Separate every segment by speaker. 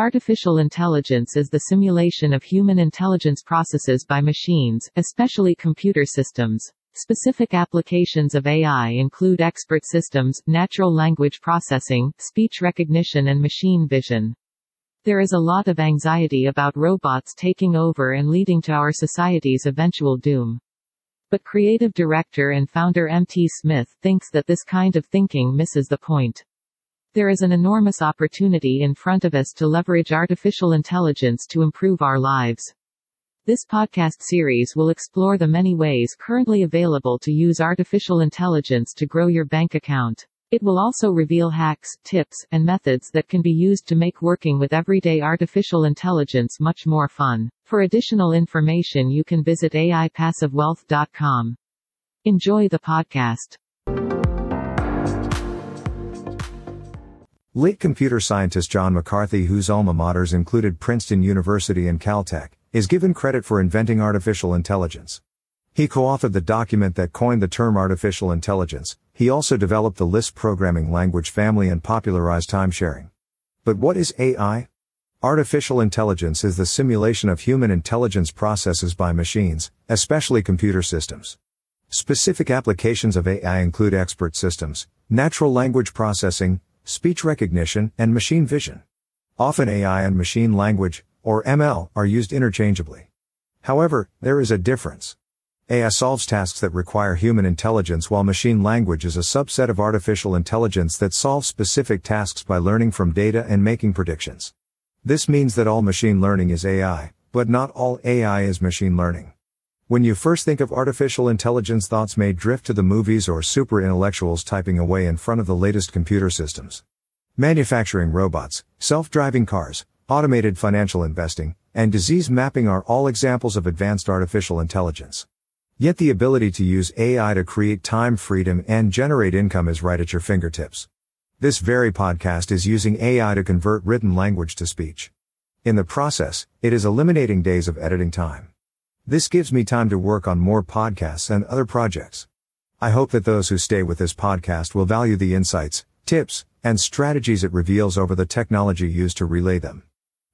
Speaker 1: Artificial intelligence is the simulation of human intelligence processes by machines, especially computer systems. Specific applications of AI include expert systems, natural language processing, speech recognition and machine vision. There is a lot of anxiety about robots taking over and leading to our society's eventual doom. But creative director and founder M.T. Smith thinks that this kind of thinking misses the point. There is an enormous opportunity in front of us to leverage artificial intelligence to improve our lives. This podcast series will explore the many ways currently available to use artificial intelligence to grow your bank account. It will also reveal hacks, tips, and methods that can be used to make working with everyday artificial intelligence much more fun. For additional information, you can visit AIPassiveWealth.com. Enjoy the podcast.
Speaker 2: Late computer scientist John McCarthy, whose alma maters included Princeton University and Caltech, is given credit for inventing artificial intelligence. He co-authored the document that coined the term artificial intelligence. He also developed the Lisp programming language family and popularized time sharing. But what is AI? Artificial intelligence is the simulation of human intelligence processes by machines, especially computer systems. Specific applications of AI include expert systems, natural language processing, speech recognition, and machine vision. Often AI and machine language, or ML, are used interchangeably. However, there is a difference. AI solves tasks that require human intelligence while machine language is a subset of artificial intelligence that solves specific tasks by learning from data and making predictions. This means that all machine learning is AI, but not all AI is machine learning. When you first think of artificial intelligence, thoughts may drift to the movies or super intellectuals typing away in front of the latest computer systems. Manufacturing robots, self-driving cars, automated financial investing, and disease mapping are all examples of advanced artificial intelligence. Yet the ability to use AI to create time freedom and generate income is right at your fingertips. This very podcast is using AI to convert written language to speech. In the process, it is eliminating days of editing time. This gives me time to work on more podcasts and other projects. I hope that those who stay with this podcast will value the insights, tips, and strategies it reveals over the technology used to relay them.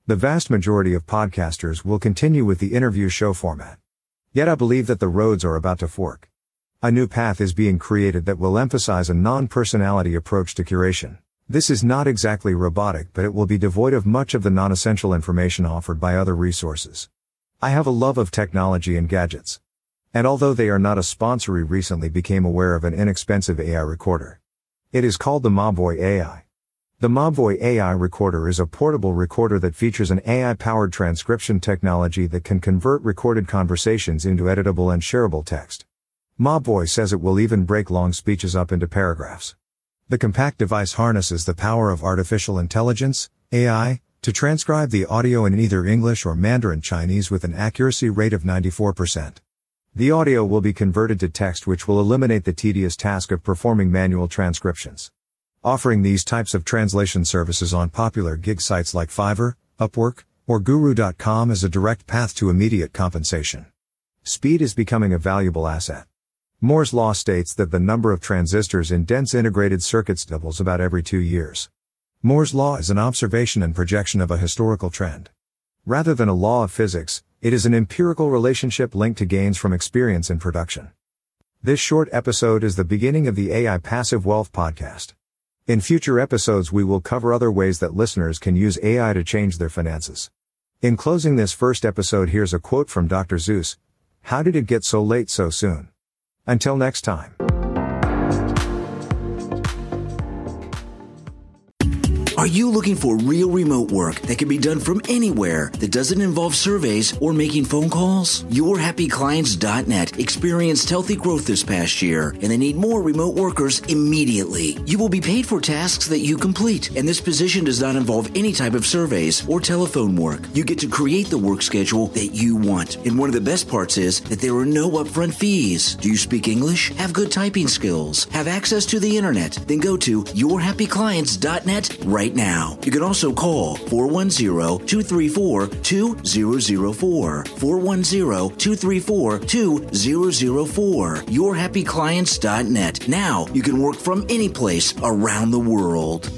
Speaker 2: The vast majority of podcasters will continue with the interview show format. Yet I believe that the roads are about to fork. A new path is being created that will emphasize a non-personality approach to curation. This is not exactly robotic, but it will be devoid of much of the non-essential information offered by other resources. I have a love of technology and gadgets. And although they are not a sponsor, we recently became aware of an inexpensive AI recorder. It is called the Mobvoi AI. The Mobvoi AI recorder is a portable recorder that features an AI-powered transcription technology that can convert recorded conversations into editable and shareable text. Mobvoi says it will even break long speeches up into paragraphs. The compact device harnesses the power of artificial intelligence, AI, to transcribe the audio in either English or Mandarin Chinese with an accuracy rate of 94%. The audio will be converted to text which will eliminate the tedious task of performing manual transcriptions. Offering these types of translation services on popular gig sites like Fiverr, Upwork, or Guru.com is a direct path to immediate compensation. Speed is becoming a valuable asset. Moore's law states that the number of transistors in dense integrated circuits doubles about every two years. Moore's law is an observation and projection of a historical trend. Rather than a law of physics, it is an empirical relationship linked to gains from experience in production. This short episode is the beginning of the AI Passive Wealth podcast. In future episodes, we will cover other ways that listeners can use AI to change their finances. In closing this first episode, here's a quote from Dr. Seuss How did it get so late so soon? Until next time.
Speaker 3: Are you looking for real remote work that can be done from anywhere that doesn't involve surveys or making phone calls? YourHappyClients.net experienced healthy growth this past year and they need more remote workers immediately. You will be paid for tasks that you complete, and this position does not involve any type of surveys or telephone work. You get to create the work schedule that you want. And one of the best parts is that there are no upfront fees. Do you speak English? Have good typing skills? Have access to the internet? Then go to YourHappyClients.net right right now. You can also call 410-234-2004. 410-234-2004. YourHappyClients.net. Now you can work from any place around the world.